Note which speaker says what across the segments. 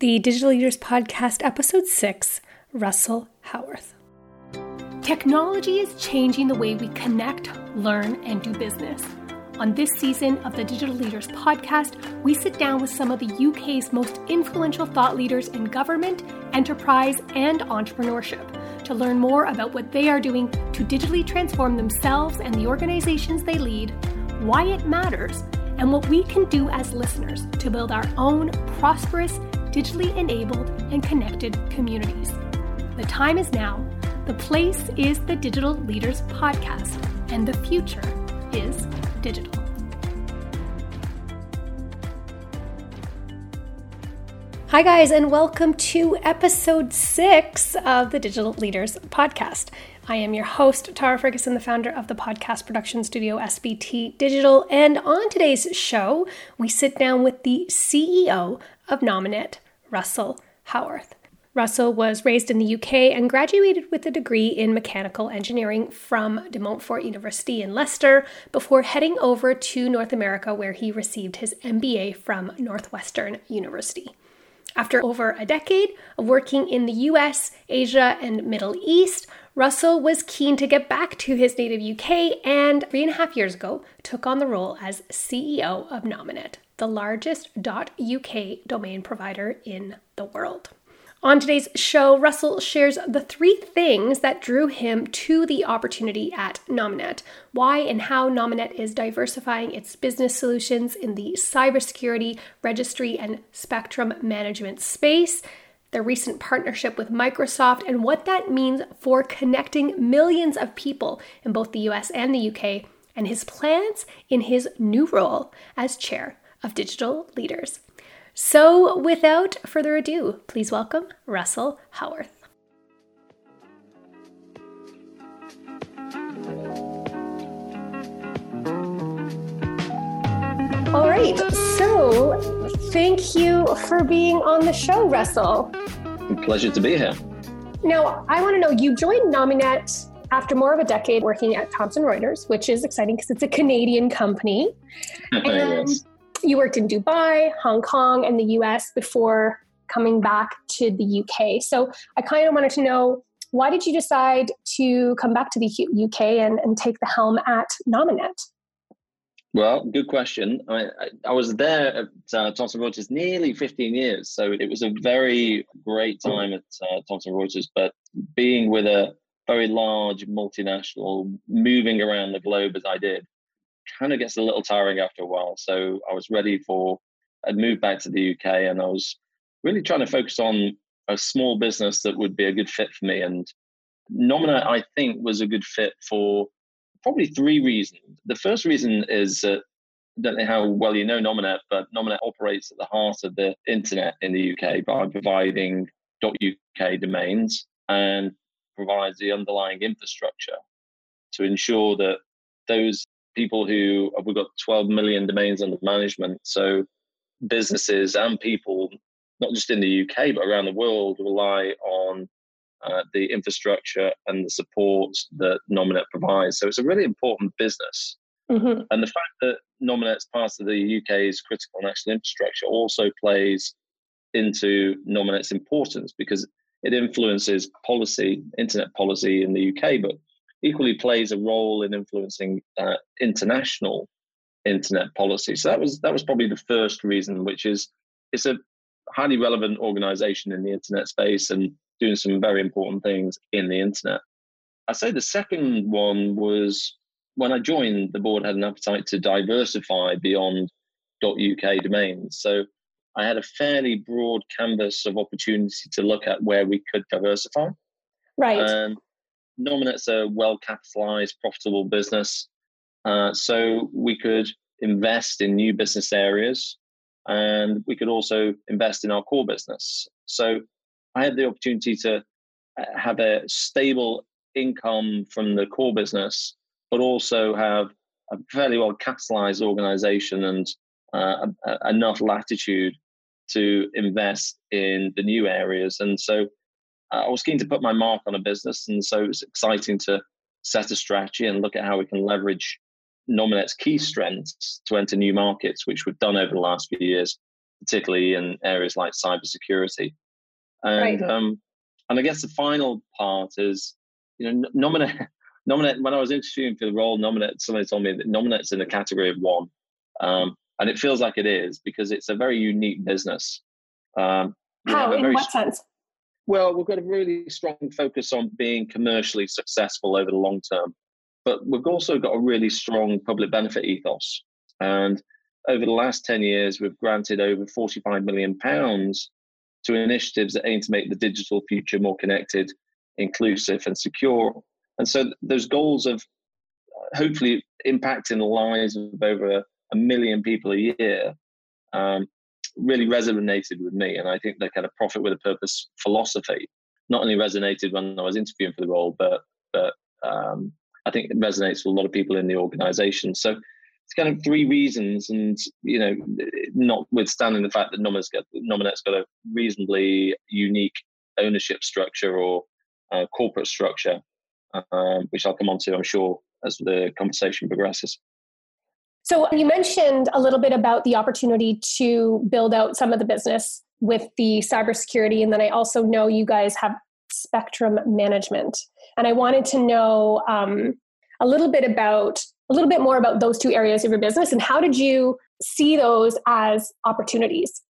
Speaker 1: the Digital Leaders Podcast, Episode 6 Russell Haworth. Technology is changing the way we connect, learn, and do business. On this season of the Digital Leaders Podcast, we sit down with some of the UK's most influential thought leaders in government, enterprise, and entrepreneurship to learn more about what they are doing to digitally transform themselves and the organizations they lead, why it matters, and what we can do as listeners to build our own prosperous, digitally enabled, and connected communities. The time is now. The place is the Digital Leaders Podcast, and the future is digital. Hi, guys, and welcome to episode six of the Digital Leaders Podcast. I am your host, Tara Ferguson, the founder of the podcast production studio SBT Digital. And on today's show, we sit down with the CEO of Nominet, Russell Haworth. Russell was raised in the UK and graduated with a degree in mechanical engineering from De Montfort University in Leicester before heading over to North America, where he received his MBA from Northwestern University. After over a decade of working in the US, Asia, and Middle East, Russell was keen to get back to his native UK and three and a half years ago took on the role as CEO of Nominet, the largest .uk domain provider in the world. On today's show, Russell shares the three things that drew him to the opportunity at Nominet, why and how Nominet is diversifying its business solutions in the cybersecurity, registry, and spectrum management space, the recent partnership with Microsoft, and what that means for connecting millions of people in both the US and the UK, and his plans in his new role as chair of digital leaders. So, without further ado, please welcome Russell Haworth. All right, so thank you for being on the show, Russell.
Speaker 2: Pleasure to be here.
Speaker 1: Now, I want to know you joined Nominet after more of a decade working at Thomson Reuters, which is exciting because it's a Canadian company. and yes you worked in Dubai, Hong Kong, and the US before coming back to the UK. So I kind of wanted to know why did you decide to come back to the UK and, and take the helm at Nominet?
Speaker 2: Well, good question. I, I, I was there at uh, Thomson Reuters nearly 15 years, so it was a very great time at uh, Thomson Reuters. But being with a very large multinational, moving around the globe as I did, kind of gets a little tiring after a while. So I was ready for, I'd moved back to the UK and I was really trying to focus on a small business that would be a good fit for me. And Nominet, I think, was a good fit for probably three reasons. The first reason is that I don't know how well you know Nominet, but Nominet operates at the heart of the internet in the UK by providing .uk domains and provides the underlying infrastructure to ensure that those people who we've got 12 million domains under management. So businesses and people, not just in the UK but around the world, rely on uh, the infrastructure and the support that Nominet provides. So it's a really important business. Mm-hmm. And the fact that Nominet's part of the UK's critical national infrastructure also plays into Nominet's importance because it influences policy, internet policy in the UK, but equally plays a role in influencing uh, international internet policy. So that was that was probably the first reason, which is it's a highly relevant organization in the internet space and doing some very important things in the internet. I'd say the second one was when I joined, the board had an appetite to diversify beyond .uk domains. So I had a fairly broad canvas of opportunity to look at where we could diversify.
Speaker 1: Right.
Speaker 2: And Nominet's a well capitalized, profitable business. Uh, so we could invest in new business areas and we could also invest in our core business. So I had the opportunity to uh, have a stable income from the core business, but also have a fairly well capitalized organization and uh, enough latitude to invest in the new areas. And so I was keen to put my mark on a business, and so it was exciting to set a strategy and look at how we can leverage Nominet's key strengths to enter new markets, which we've done over the last few years. particularly in areas like cybersecurity. And right. um, and I guess the final part is, you know, Nominet Nominet. When I was interviewing for the role, Nominet. Somebody told me that Nominet's in the category of one, um, and it feels like it is because it's a very unique business.
Speaker 1: Um, How? In what sense?
Speaker 2: Well, we've got a really strong focus on being commercially successful over the long term, but we've also got a really strong public benefit ethos. And over the last 10 years, we've granted over 45 million pounds to initiatives that aim to make the digital future more connected, inclusive, and secure. And so those goals of uh, hopefully impacting the lives of over a million people a year um, really resonated with me. And I think the kind of profit with a purpose philosophy not only resonated when I was interviewing for the role, but but um, I think it resonates with a lot of people in the organization. So it's kind of three reasons, and you know, notwithstanding the fact that Nominet's got, Nominet's got a reasonably unique ownership structure or uh, corporate structure, um, which I'll come on to, I'm sure, as the conversation progresses.
Speaker 1: So you mentioned a little bit about the opportunity to build out some of the business with the cybersecurity, and then I also know you guys have spectrum management, and I wanted to know um, a little bit about a little bit more about those two areas of your business, and how did you see those as opportunities?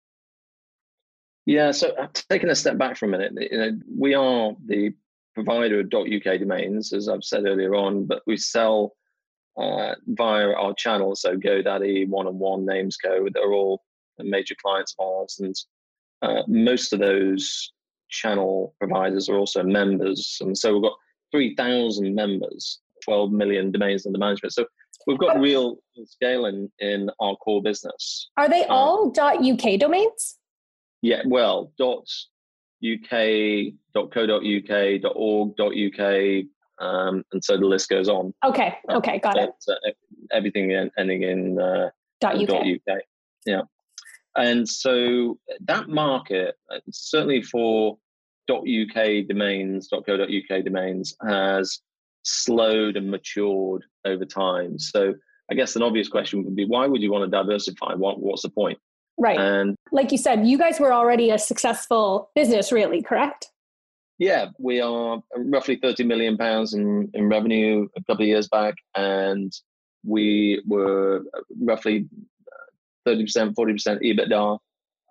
Speaker 2: Yeah, so uh, taking a step back for a minute, you know, we are the provider of .uk domains, as I've said earlier on, but we sell uh, via our channels. So GoDaddy, One on One, Namesco, they're all major clients of ours. And uh, most of those channel providers are also members. And so we've got 3,000 members, 12 million domains under management. So we've got real scale in, in our core business.
Speaker 1: Are they uh, all .uk domains?
Speaker 2: Yeah, well, dot .uk, .co.uk, .org.uk, um, and so the list goes on.
Speaker 1: Okay. Uh, okay. Got it. Uh,
Speaker 2: everything ending in uh,
Speaker 1: dot UK.
Speaker 2: dot UK. Yeah. And so that market, uh, certainly for .uk domains, .co.uk domains, has slowed and matured over time. So I guess an obvious question would be, why would you want to diversify? What, what's the point?
Speaker 1: Right. And like you said, you guys were already a successful business, really, correct?
Speaker 2: Yeah, we are roughly 30 million pounds in, in revenue a couple of years back, and we were roughly 30%, 40% EBITDA.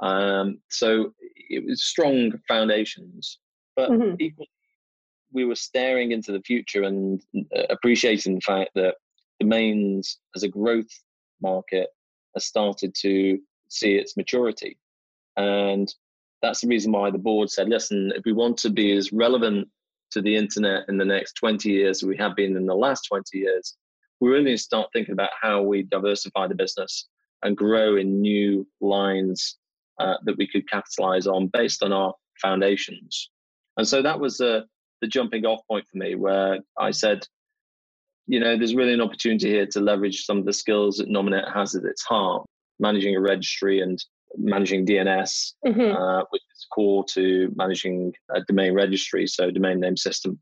Speaker 2: Um, so it was strong foundations, but mm-hmm. equally, we were staring into the future and uh, appreciating the fact that the domains as a growth market has started to see its maturity. And that's the reason why the board said, listen, if we want to be as relevant to the internet in the next 20 years as we have been in the last 20 years, we really need to start thinking about how we diversify the business and grow in new lines uh, that we could capitalize on based on our foundations. And so that was uh, the jumping off point for me, where I said, you know, there's really an opportunity here to leverage some of the skills that Nominet has at its heart, managing a registry and managing DNS, mm-hmm. uh, which is core to managing a domain registry, so domain name system.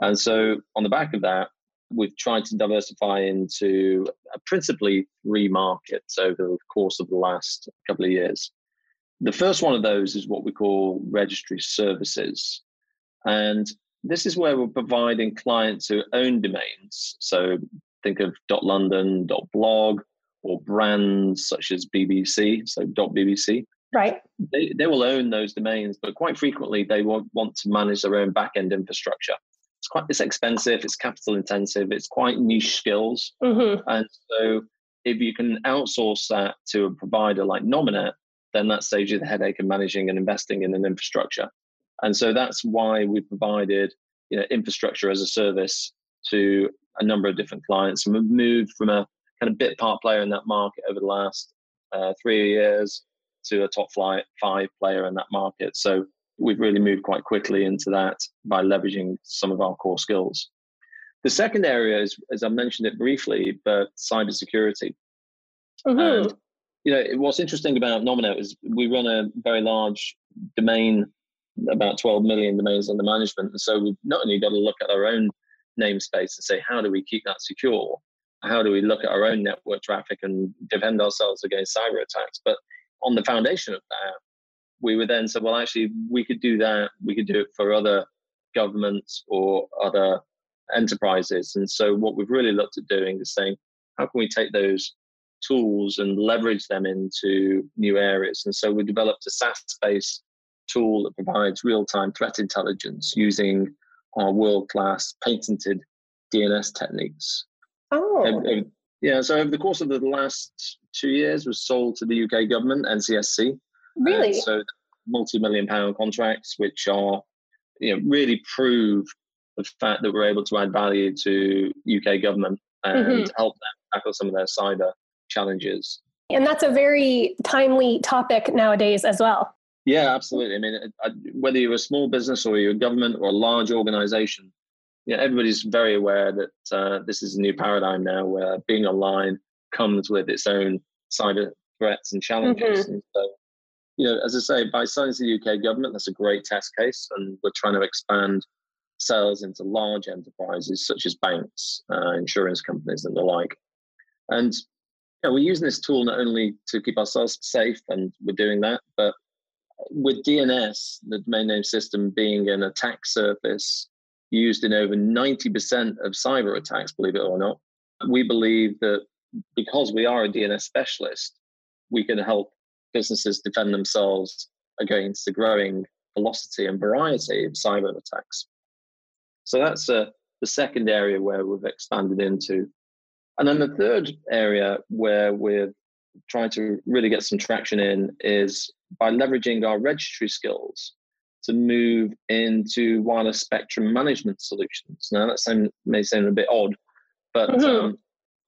Speaker 2: And so, on the back of that, we've tried to diversify into principally three markets over the course of the last couple of years. The first one of those is what we call registry services. And this is where we're providing clients who own domains. So think of .london, .blog, or brands such as BBC, so .bbc.
Speaker 1: Right.
Speaker 2: They, they will own those domains, but quite frequently they want, want to manage their own back-end infrastructure. It's quite it's expensive, it's capital intensive, it's quite niche skills. Mm-hmm. And so if you can outsource that to a provider like Nominet, then that saves you the headache of managing and investing in an infrastructure. And so that's why we provided you know, infrastructure as a service to a number of different clients. And we've moved from a kind of bit part player in that market over the last uh, three years to a top flight five player in that market. So we've really moved quite quickly into that by leveraging some of our core skills. The second area is, as I mentioned it briefly, but cybersecurity. Mm-hmm. And you know what's interesting about Nominet is we run a very large domain, about 12 million domains under management, and so we've not only got to look at our own namespace and say how do we keep that secure, how do we look at our own network traffic and defend ourselves against cyber attacks? But on the foundation of that, we would then say, well, actually, we could do that. We could do it for other governments or other enterprises. And so, what we've really looked at doing is saying, how can we take those tools and leverage them into new areas? And so, we developed a SaaS based tool that provides real time threat intelligence using our world class patented DNS techniques.
Speaker 1: Oh.
Speaker 2: yeah, so over the course of the last two years, was sold to the UK government, NCSC.
Speaker 1: Really?
Speaker 2: Uh, so multi-million pound contracts, which are, you know, really prove the fact that we're able to add value to UK government and mm-hmm. help them tackle some of their cyber challenges.
Speaker 1: And that's a very timely topic nowadays as well.
Speaker 2: Yeah, absolutely. I mean, whether you're a small business or you're a government or a large organization, yeah, everybody's very aware that uh, this is a new paradigm now where being online comes with its own cyber threats and challenges. Mm-hmm. And so, you know, as I say, by signing to the UK government, that's a great test case, and we're trying to expand sales into large enterprises such as banks, uh, insurance companies, and the like. And you know, we're using this tool not only to keep ourselves safe, and we're doing that, but with DNS, the domain name system being an attack surface used in over 90% of cyber attacks, believe it or not, we believe that because we are a DNS specialist, we can help businesses defend themselves against the growing velocity and variety of cyber attacks. So that's uh, the second area where we've expanded into. And then the third area where we're trying to really get some traction in is by leveraging our registry skills to move into wireless spectrum management solutions. Now, that sound, may sound a bit odd, but mm-hmm. um,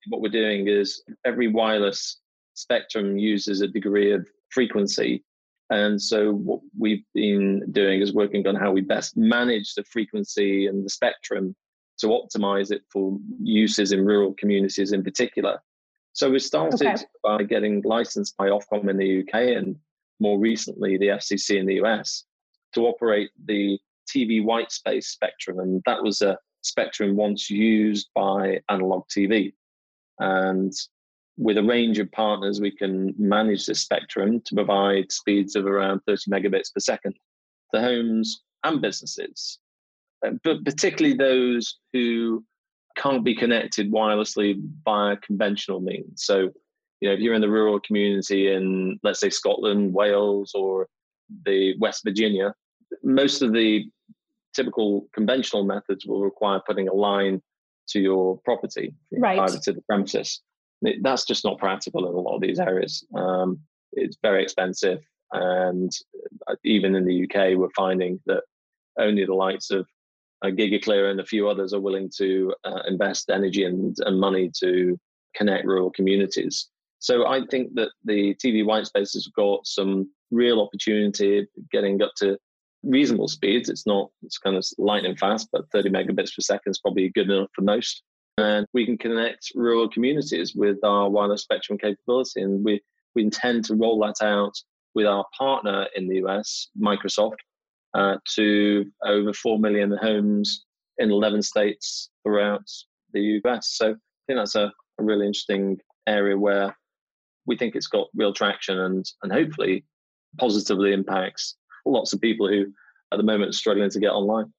Speaker 2: what we're doing is every wireless spectrum uses a degree of frequency. And so, what we've been doing is working on how we best manage the frequency and the spectrum to optimize it for uses in rural communities in particular. So, we started okay. by getting licensed by Ofcom in the UK and more recently the FCC in the US to operate the TV white space spectrum. And that was a spectrum once used by analog TV. And with a range of partners, we can manage this spectrum to provide speeds of around 30 megabits per second to homes and businesses, but particularly those who can't be connected wirelessly via conventional means. So, you know, if you're in the rural community in, let's say, Scotland, Wales, or the West Virginia, most of the typical conventional methods will require putting a line to your property,
Speaker 1: right.
Speaker 2: fiber to the premises. It, that's just not practical in a lot of these areas. Um, it's very expensive, and uh, even in the UK, we're finding that only the likes of uh, GigaClear and a few others are willing to uh, invest energy and, and money to connect rural communities. So I think that the TV white space has got some real opportunity getting up to reasonable speeds. It's not, it's kind of lightning fast, but 30 megabits per second is probably good enough for most. And we can connect rural communities with our wireless spectrum capability. And we, we intend to roll that out with our partner in the US, Microsoft, uh, to over 4 million homes in 11 states throughout the US. So I think that's a, a really interesting area where we think it's got real traction and, and hopefully positively impacts lots of people who at the moment are struggling to get online.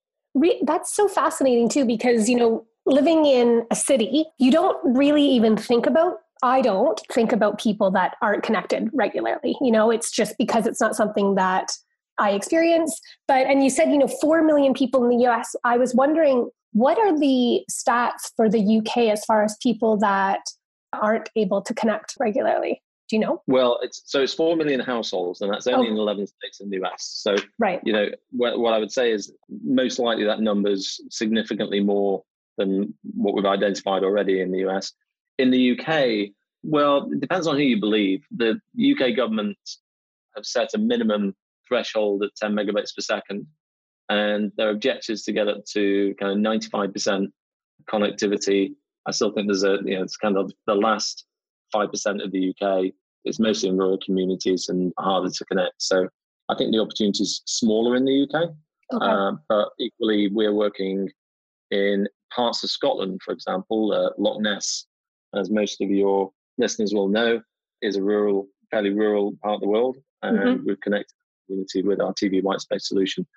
Speaker 1: That's so fascinating too, because, you know, living in a city, you don't really even think about I don't think about people that aren't connected regularly. You know, it's just because it's not something that I experience. But, and you said, you know, 4 million people in the US. I was wondering, what are the stats for the UK as far as people that aren't able to connect regularly? Do you know?
Speaker 2: Well, it's so it's four million households, and that's only oh. in eleven states in the US. So,
Speaker 1: right,
Speaker 2: you know, what, what I would say is most likely that number's significantly more than what we've identified already in the US. In the UK, well, it depends on who you believe. The UK government have set a minimum threshold at 10 megabits per second, and their objectives to get up to kind of 95% connectivity. I still think there's a, you know, it's kind of the last 5% of the UK it's mostly in rural communities and harder to connect. So I think the opportunity is smaller in the UK, okay. uh, but equally we're working in parts of Scotland, for example, uh, Loch Ness, as most of your listeners will know, is a rural fairly rural part of the world, and mm-hmm. we've connected the community with our TV white space solution,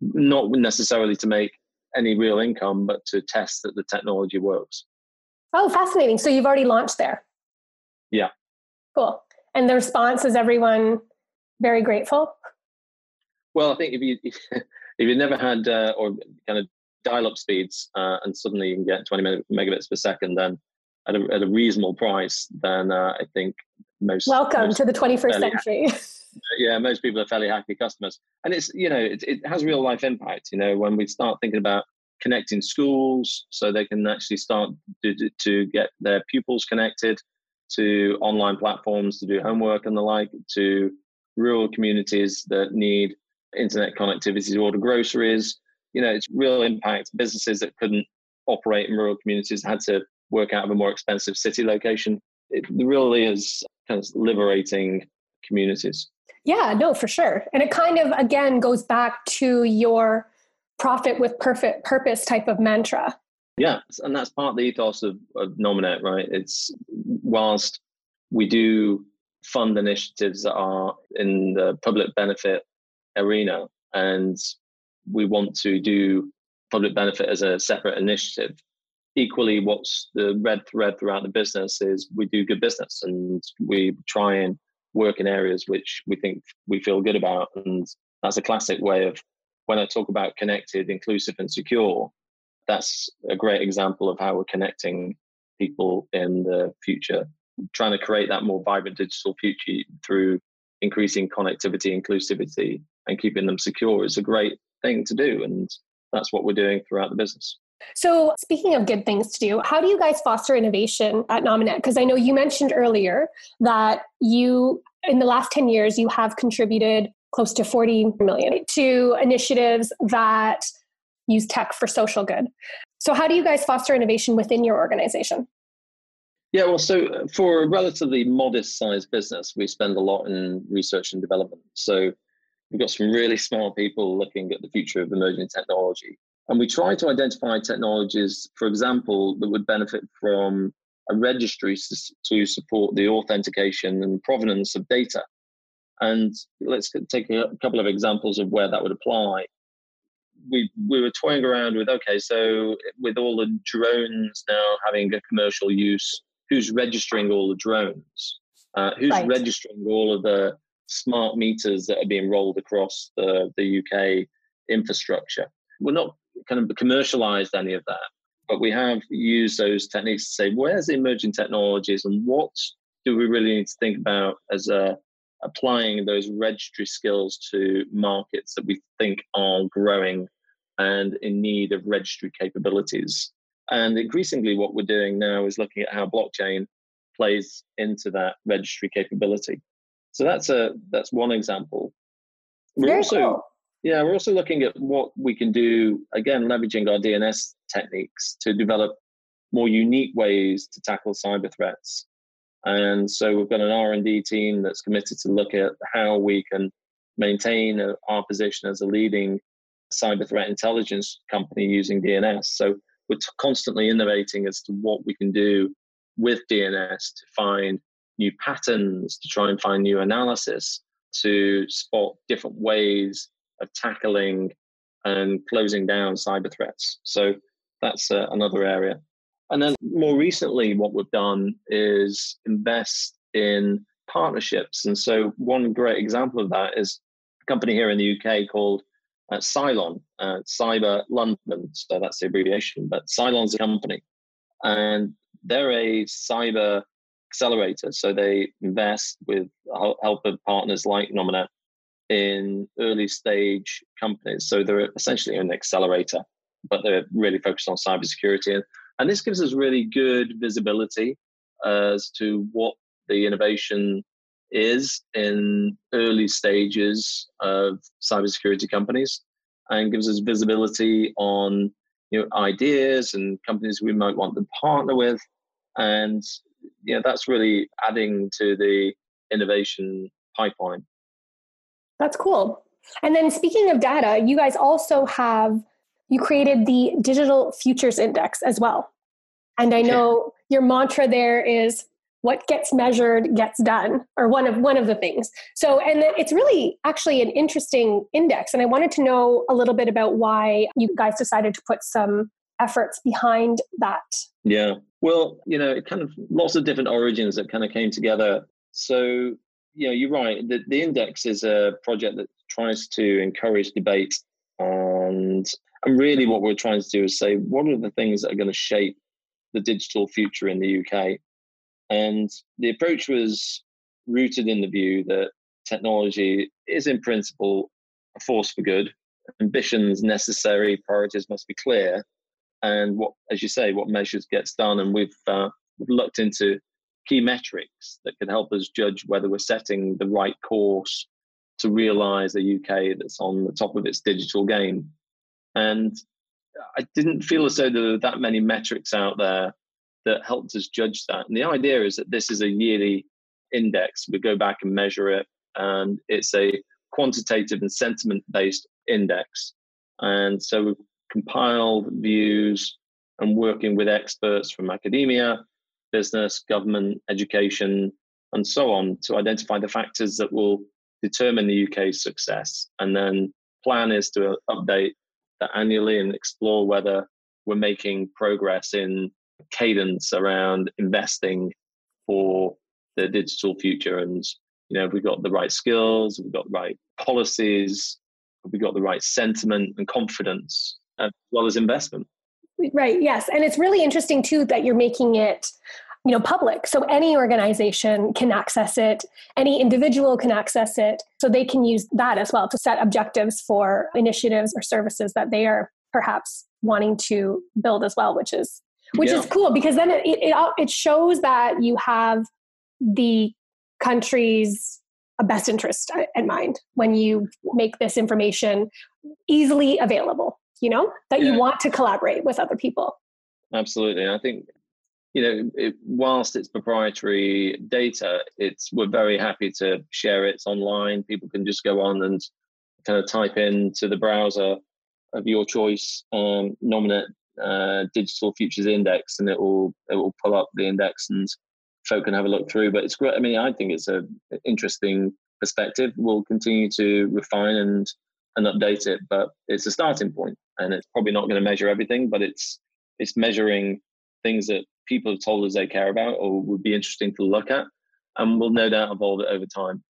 Speaker 2: not necessarily to make any real income, but to test that the technology works.
Speaker 1: Oh, fascinating! So you've already launched there.
Speaker 2: Yeah.
Speaker 1: Cool. And the response is everyone very grateful.
Speaker 2: Well, I think if you if you've never had uh, or kind of dial-up speeds uh, and suddenly you can get 20 megabits per second, then at a, at a reasonable price, then uh, I think most
Speaker 1: welcome
Speaker 2: most
Speaker 1: to the 21st century.
Speaker 2: yeah, most people are fairly happy customers, and it's you know it, it has real life impact. You know, when we start thinking about connecting schools so they can actually start to, to get their pupils connected to online platforms to do homework and the like to rural communities that need internet connectivity to order groceries you know it's real impact businesses that couldn't operate in rural communities had to work out of a more expensive city location. It really is kind of liberating communities.
Speaker 1: Yeah, no, for sure. And it kind of, again, goes back to your profit with perfect purpose type of mantra.
Speaker 2: Yeah, and that's part of the ethos of, of Nominet, right? It's whilst we do fund initiatives that are in the public benefit arena and we want to do public benefit as a separate initiative equally what's the red thread throughout the business is we do good business and we try and work in areas which we think we feel good about and that's a classic way of when i talk about connected inclusive and secure that's a great example of how we're connecting people in the future trying to create that more vibrant digital future through increasing connectivity inclusivity and keeping them secure is a great thing to do and that's what we're doing throughout the business
Speaker 1: so, speaking of good things to do, how do you guys foster innovation at Nominet? Because I know you mentioned earlier that you, in the last 10 years, you have contributed close to 40 million to initiatives that use tech for social good. So, how do you guys foster innovation within your organization?
Speaker 2: Yeah, well, so uh, for a relatively modest sized business, we spend a lot in research and development. So, we've got some really smart people looking at the future of emerging technology. And we try to identify technologies, for example, that would benefit from a registry to support the authentication and provenance of data. And let's take a couple of examples of where that would apply. We, we were toying around with okay, so with all the drones now having a commercial use, who's registering all the drones? Uh, who's right. registering all of the smart meters that are being rolled across the, the UK infrastructure? We're not kind of commercialized any of that, but we have used those techniques to say where's the emerging technologies and what do we really need to think about as a applying those registry skills to markets that we think are growing and in need of registry capabilities. And increasingly, what we're doing now is looking at how blockchain plays into that registry capability. So that's a that's one example.
Speaker 1: We're Very also cool.
Speaker 2: Yeah, we're also looking at what we can do, again, leveraging our DNS techniques to develop more unique ways to tackle cyber threats. And so we've got an R&D team that's committed to look at how we can maintain our position as a leading cyber threat intelligence company using DNS. So we're t- constantly innovating as to what we can do with DNS to find new patterns, to try and find new analysis, to spot different ways of tackling and closing down cyber threats. So that's uh, another area. And then more recently, what we've done is invest in partnerships. And so one great example of that is a company here in the UK called uh, Cylon, uh, Cyber London. So that's the abbreviation, but Cylon's a company. And they're a cyber accelerator. So they invest with help of partners like Nominet in early stage companies. So they're essentially an accelerator, but they're really focused on cybersecurity. And, and this gives us really good visibility as to what the innovation is in early stages of cybersecurity companies and gives us visibility on you know ideas and companies we might want to partner with and you know that's really adding to the innovation pipeline
Speaker 1: that's cool. And then speaking of data, you guys also have you created the Digital Futures Index as well. And I know your mantra there is what gets measured gets done or one of one of the things. So and it's really actually an interesting index and i wanted to know a little bit about why you guys decided to put some efforts behind that.
Speaker 2: Yeah. Well you know it kind of lots of different origins that kind of came together. So you know you're right the, the index is a project that tries to encourage debate and and really what we're trying to do is say what are the things that are going to shape the digital future in the uk and the approach was rooted in the view that technology is, in principle, a force for good. Ambitions necessary, priorities must be clear, and what, as you say, what measures gets done. And we've, uh, we've looked into key metrics that can help us judge whether we're setting the right course to realize a UK that's on the top of its digital game. And I didn't feel as though there were that many metrics out there that helped us judge that. And the idea is that this is a yearly index. We go back and measure it, and it's a quantitative and sentiment based index. And so we've compiled views and working with experts from academia, business, government, education, and so on to identify the factors that will determine the UK's success. And then plan is to update annually and explore whether we're making progress in cadence around investing for the digital future. And you know have we got the right skills? Have we got the right policies? Have we got the right sentiment and confidence as well as investment?
Speaker 1: Right yes. And it's really interesting too that you're making it you know public so any organization can access it any individual can access it so they can use that as well to set objectives for initiatives or services that they are perhaps wanting to build as well which is which yeah. is cool because then it, it, it shows that you have the country's best interest in mind when you make this information easily available you know that yeah. you want to collaborate with other people
Speaker 2: absolutely and i think you know it, whilst it's proprietary data it's we're very happy to share it it's online people can just go on and kind of type in to the browser of your choice um, Nominet uh, digital futures index, and it will it will pull up the index, and folk can have a look through. But it's great. I mean, I think it's a interesting perspective. We'll continue to refine and and update it, but it's a starting point, and it's probably not going to measure everything, but it's it's measuring things that people have told us they care about or would be interesting to look at, and we'll no doubt evolve it over time.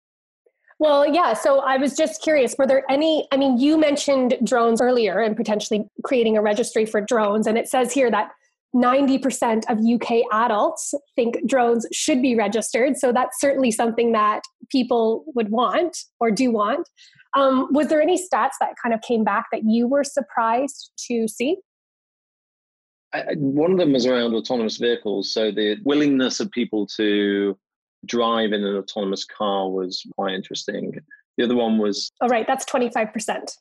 Speaker 1: Well, yeah. So I was just curious were there any? I mean, you mentioned drones earlier and potentially creating a registry for drones. And it says here that 90% of UK adults think drones should be registered. So that's certainly something that people would want or do want. Um, was there any stats that kind of came back that you were surprised to see?
Speaker 2: I, one of them was around autonomous vehicles. So the willingness of people to drive in an autonomous car was quite interesting. The other one was.
Speaker 1: Oh, right. That's 25%.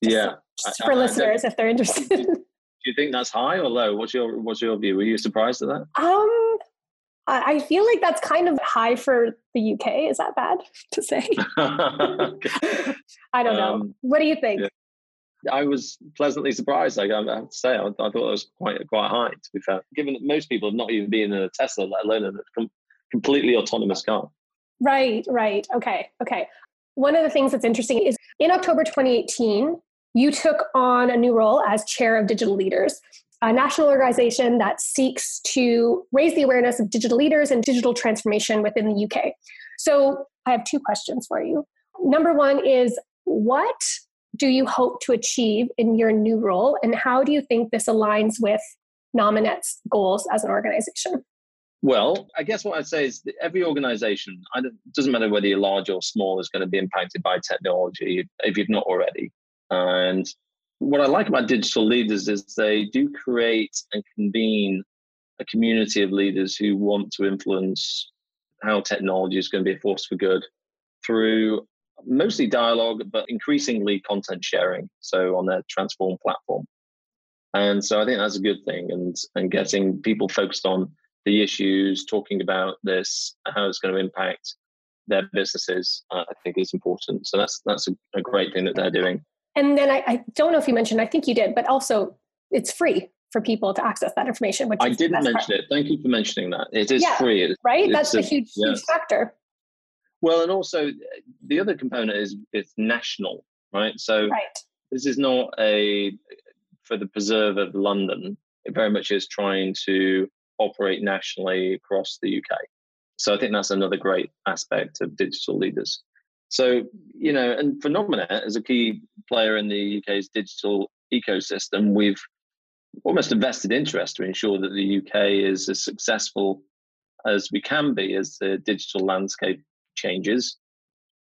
Speaker 2: yeah.
Speaker 1: Just for I, listeners, I if they're interested.
Speaker 2: Do you think that's high or low? What's your What's your view? Were you surprised at that?
Speaker 1: Um, I feel like that's kind of high for the UK. Is that bad to say? I don't know. Um, what do you think? Yeah.
Speaker 2: I was pleasantly surprised. Like I have to say, I, I, thought it was quite quite high. To be fair, given that most people have not even been in a Tesla, let alone a completely autonomous car.
Speaker 1: Right, right. Okay, okay. One of the things that's interesting is in October 2018, you took on a new role as chair of Digital Leaders, a national organization that seeks to raise the awareness of digital leaders and digital transformation within the UK. So I have two questions for you. Number one is what do you hope to achieve in your new role, and how do you think this aligns with Nominet's goals as an organization?
Speaker 2: Well, I guess what I'd say is every organization, it doesn't matter whether you're large or small, is going to be impacted by technology if you've not already. And what I like about digital leaders is they do create and convene a community of leaders who want to influence how technology is going to be a force for good through mostly dialogue, but increasingly content sharing. So on their transform platform. And so I think that's a good thing and, and getting people focused on the issues, talking about this, how it's going to impact their businesses, uh, I think is important. So that's that's a, a, great thing that they're doing.
Speaker 1: And then I, I don't know if you mentioned, I think you did, but also it's free. for people to access that information. Which
Speaker 2: I didn't mention part. it. Thank you for mentioning that. It is
Speaker 1: yeah,
Speaker 2: free, it's,
Speaker 1: right? That's a, a huge, yes. huge factor.
Speaker 2: Well, and also uh, the other component is it's national, right? So right. this is not a for the preserve of London. It very much is trying to operate nationally across the UK. So I think that's another great aspect of digital leaders. So, you know, and for Nominet as a key player in the UK's digital ecosystem, we've almost a vested interest to ensure that the UK is as successful as we can be as the digital landscape changes.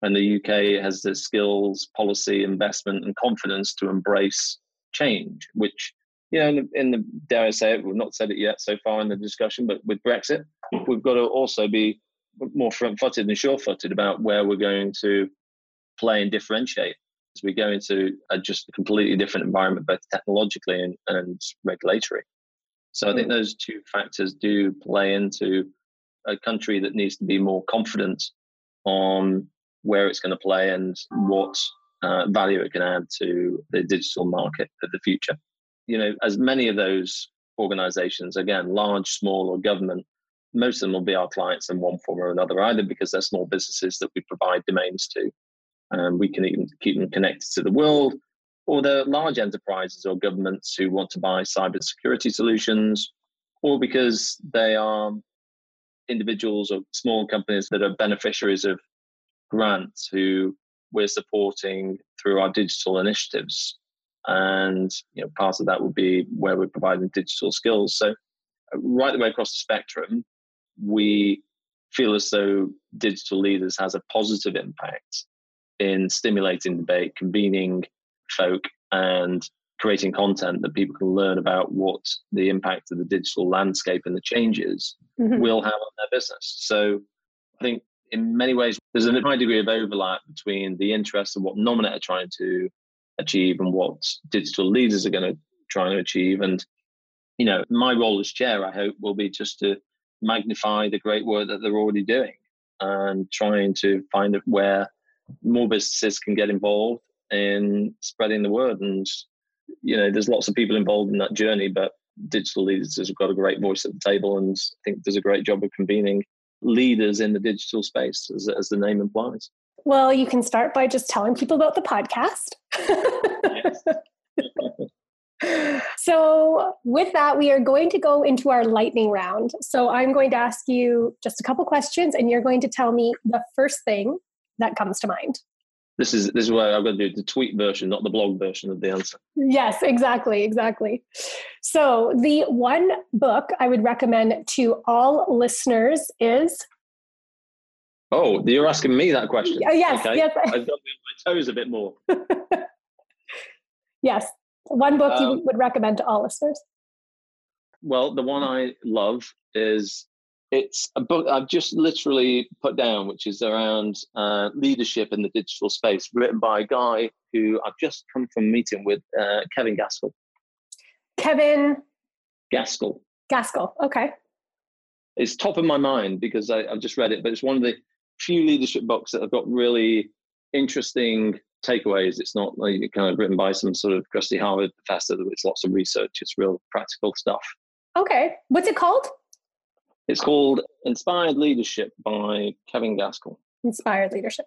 Speaker 2: And the UK has the skills, policy, investment, and confidence to embrace change, which, you know, in the, in the dare I say it, we've not said it yet so far in the discussion, but with Brexit, we've got to also be more front footed and sure footed about where we're going to play and differentiate as we go into a just a completely different environment, both technologically and, and regulatory. So I think hmm. those two factors do play into a country that needs to be more confident on where it's going to play and what uh, value it can add to the digital market of the future. You know, as many of those organizations, again, large, small, or government, most of them will be our clients in one form or another, either because they're small businesses that we provide domains to, and we can even keep them connected to the world, or they're large enterprises or governments who want to buy cybersecurity solutions, or because they are individuals or small companies that are beneficiaries of grants who we're supporting through our digital initiatives. And you know, part of that would be where we're providing digital skills. So uh, right the way across the spectrum, we feel as though digital leaders has a positive impact in stimulating debate, convening folk, and creating content that people can learn about what the impact of the digital landscape and the changes mm-hmm. will have on their business. So I think in many ways there's a high degree of overlap between the interests of what Nominet are trying to achieve and what digital leaders are going to try and achieve. And, you know, my role as chair, I hope, will be just to magnify the great work that they're already doing and trying to find where more businesses can get involved in spreading the word. And, you know, there's lots of people involved in that journey, but digital leaders have got a great voice at the table and I think does a great job of convening leaders in the digital space, as, as the name implies.
Speaker 1: Well, you can start by just telling people about the podcast. so, with that, we are going to go into our lightning round. So, I'm going to ask you just a couple questions, and you're going to tell me the first thing that comes to mind.
Speaker 2: This is this is where I'm going to do the tweet version, not the blog version of the answer.
Speaker 1: Yes, exactly, exactly. So the one book I would recommend to all listeners is.
Speaker 2: Oh, you're asking me that question.
Speaker 1: Uh, yes,
Speaker 2: okay.
Speaker 1: yes.
Speaker 2: I've got to my toes a bit more.
Speaker 1: yes, one book um, you would recommend to all listeners.
Speaker 2: Well, the one I love is it's a book I've just literally put down, which is around uh, leadership in the digital space, written by a guy who I've just come from meeting with, uh, Kevin Gaskell.
Speaker 1: Kevin
Speaker 2: Gaskell.
Speaker 1: Gaskell. Okay.
Speaker 2: It's top of my mind because I, have just read it, but it's one of the few leadership books that have got really interesting takeaways. It's not like kind of written by some sort of crusty Harvard professor. It's lots of research. It's real practical stuff.
Speaker 1: Okay. What's it called?
Speaker 2: It's called Inspired Leadership by Kevin Gaskell.
Speaker 1: Inspired Leadership.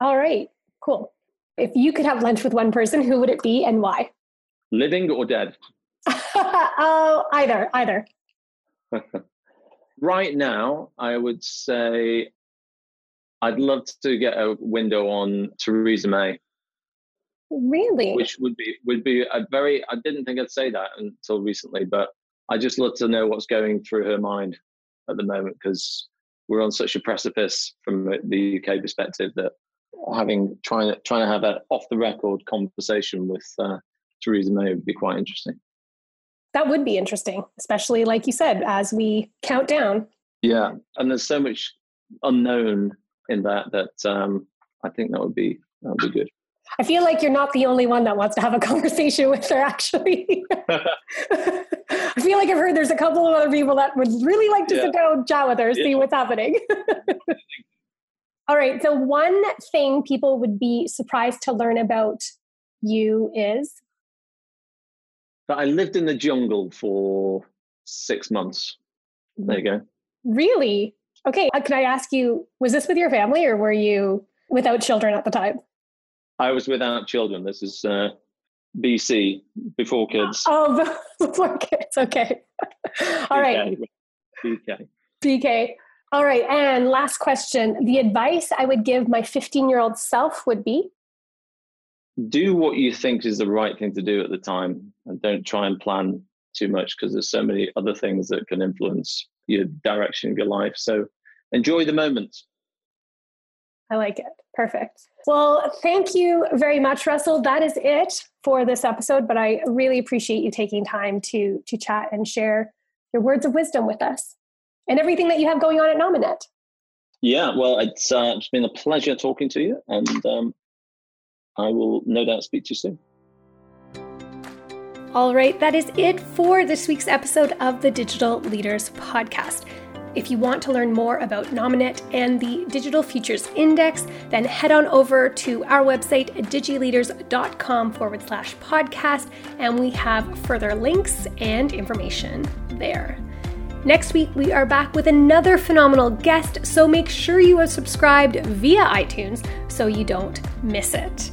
Speaker 1: All right, cool. If you could have lunch with one person, who would it be and why?
Speaker 2: Living or dead?
Speaker 1: oh, either, either.
Speaker 2: right now, I would say I'd love to get a window on Theresa May.
Speaker 1: Really?
Speaker 2: Which would be would be a very I didn't think I'd say that until recently, but I just love to know what's going through her mind at the moment because we're on such a precipice from the UK perspective that having trying to trying to have an off the record conversation with uh, Theresa May would be quite interesting.
Speaker 1: That would be interesting, especially like you said, as we count down.
Speaker 2: Yeah, and there's so much unknown in that that um, I think that would be that would be good.
Speaker 1: I feel like you're not the only one that wants to have a conversation with her, actually. I feel like I've heard there's a couple of other people that would really like to yeah. sit down chat with her, yeah. see what's happening. All right. So, one thing people would be surprised to learn about you is?
Speaker 2: That I lived in the jungle for six months. There you go.
Speaker 1: Really? Okay. Uh, can I ask you, was this with your family or were you without children at the time?
Speaker 2: I was without children. This is uh, BC, before kids.
Speaker 1: Oh, before kids. Okay. All right.
Speaker 2: BK.
Speaker 1: BK. All right. And last question. The advice I would give my 15 year old self would be
Speaker 2: do what you think is the right thing to do at the time and don't try and plan too much because there's so many other things that can influence your direction of your life. So enjoy the moment.
Speaker 1: I like it. Perfect. Well, thank you very much, Russell. That is it for this episode, but I really appreciate you taking time to to chat and share your words of wisdom with us and everything that you have going on at Nominet.
Speaker 2: Yeah, well, it's, uh, it's been a pleasure talking to you, and um, I will no doubt speak to you soon.
Speaker 1: All right, that is it for this week's episode of the Digital Leaders Podcast. If you want to learn more about Nominet and the Digital Futures Index, then head on over to our website, digileaders.com forward slash podcast, and we have further links and information there. Next week, we are back with another phenomenal guest, so make sure you are subscribed via iTunes so you don't miss it.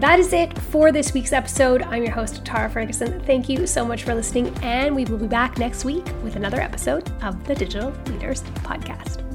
Speaker 1: That is it for this week's episode. I'm your host, Tara Ferguson. Thank you so much for listening, and we will be back next week with another episode of the Digital Leaders Podcast.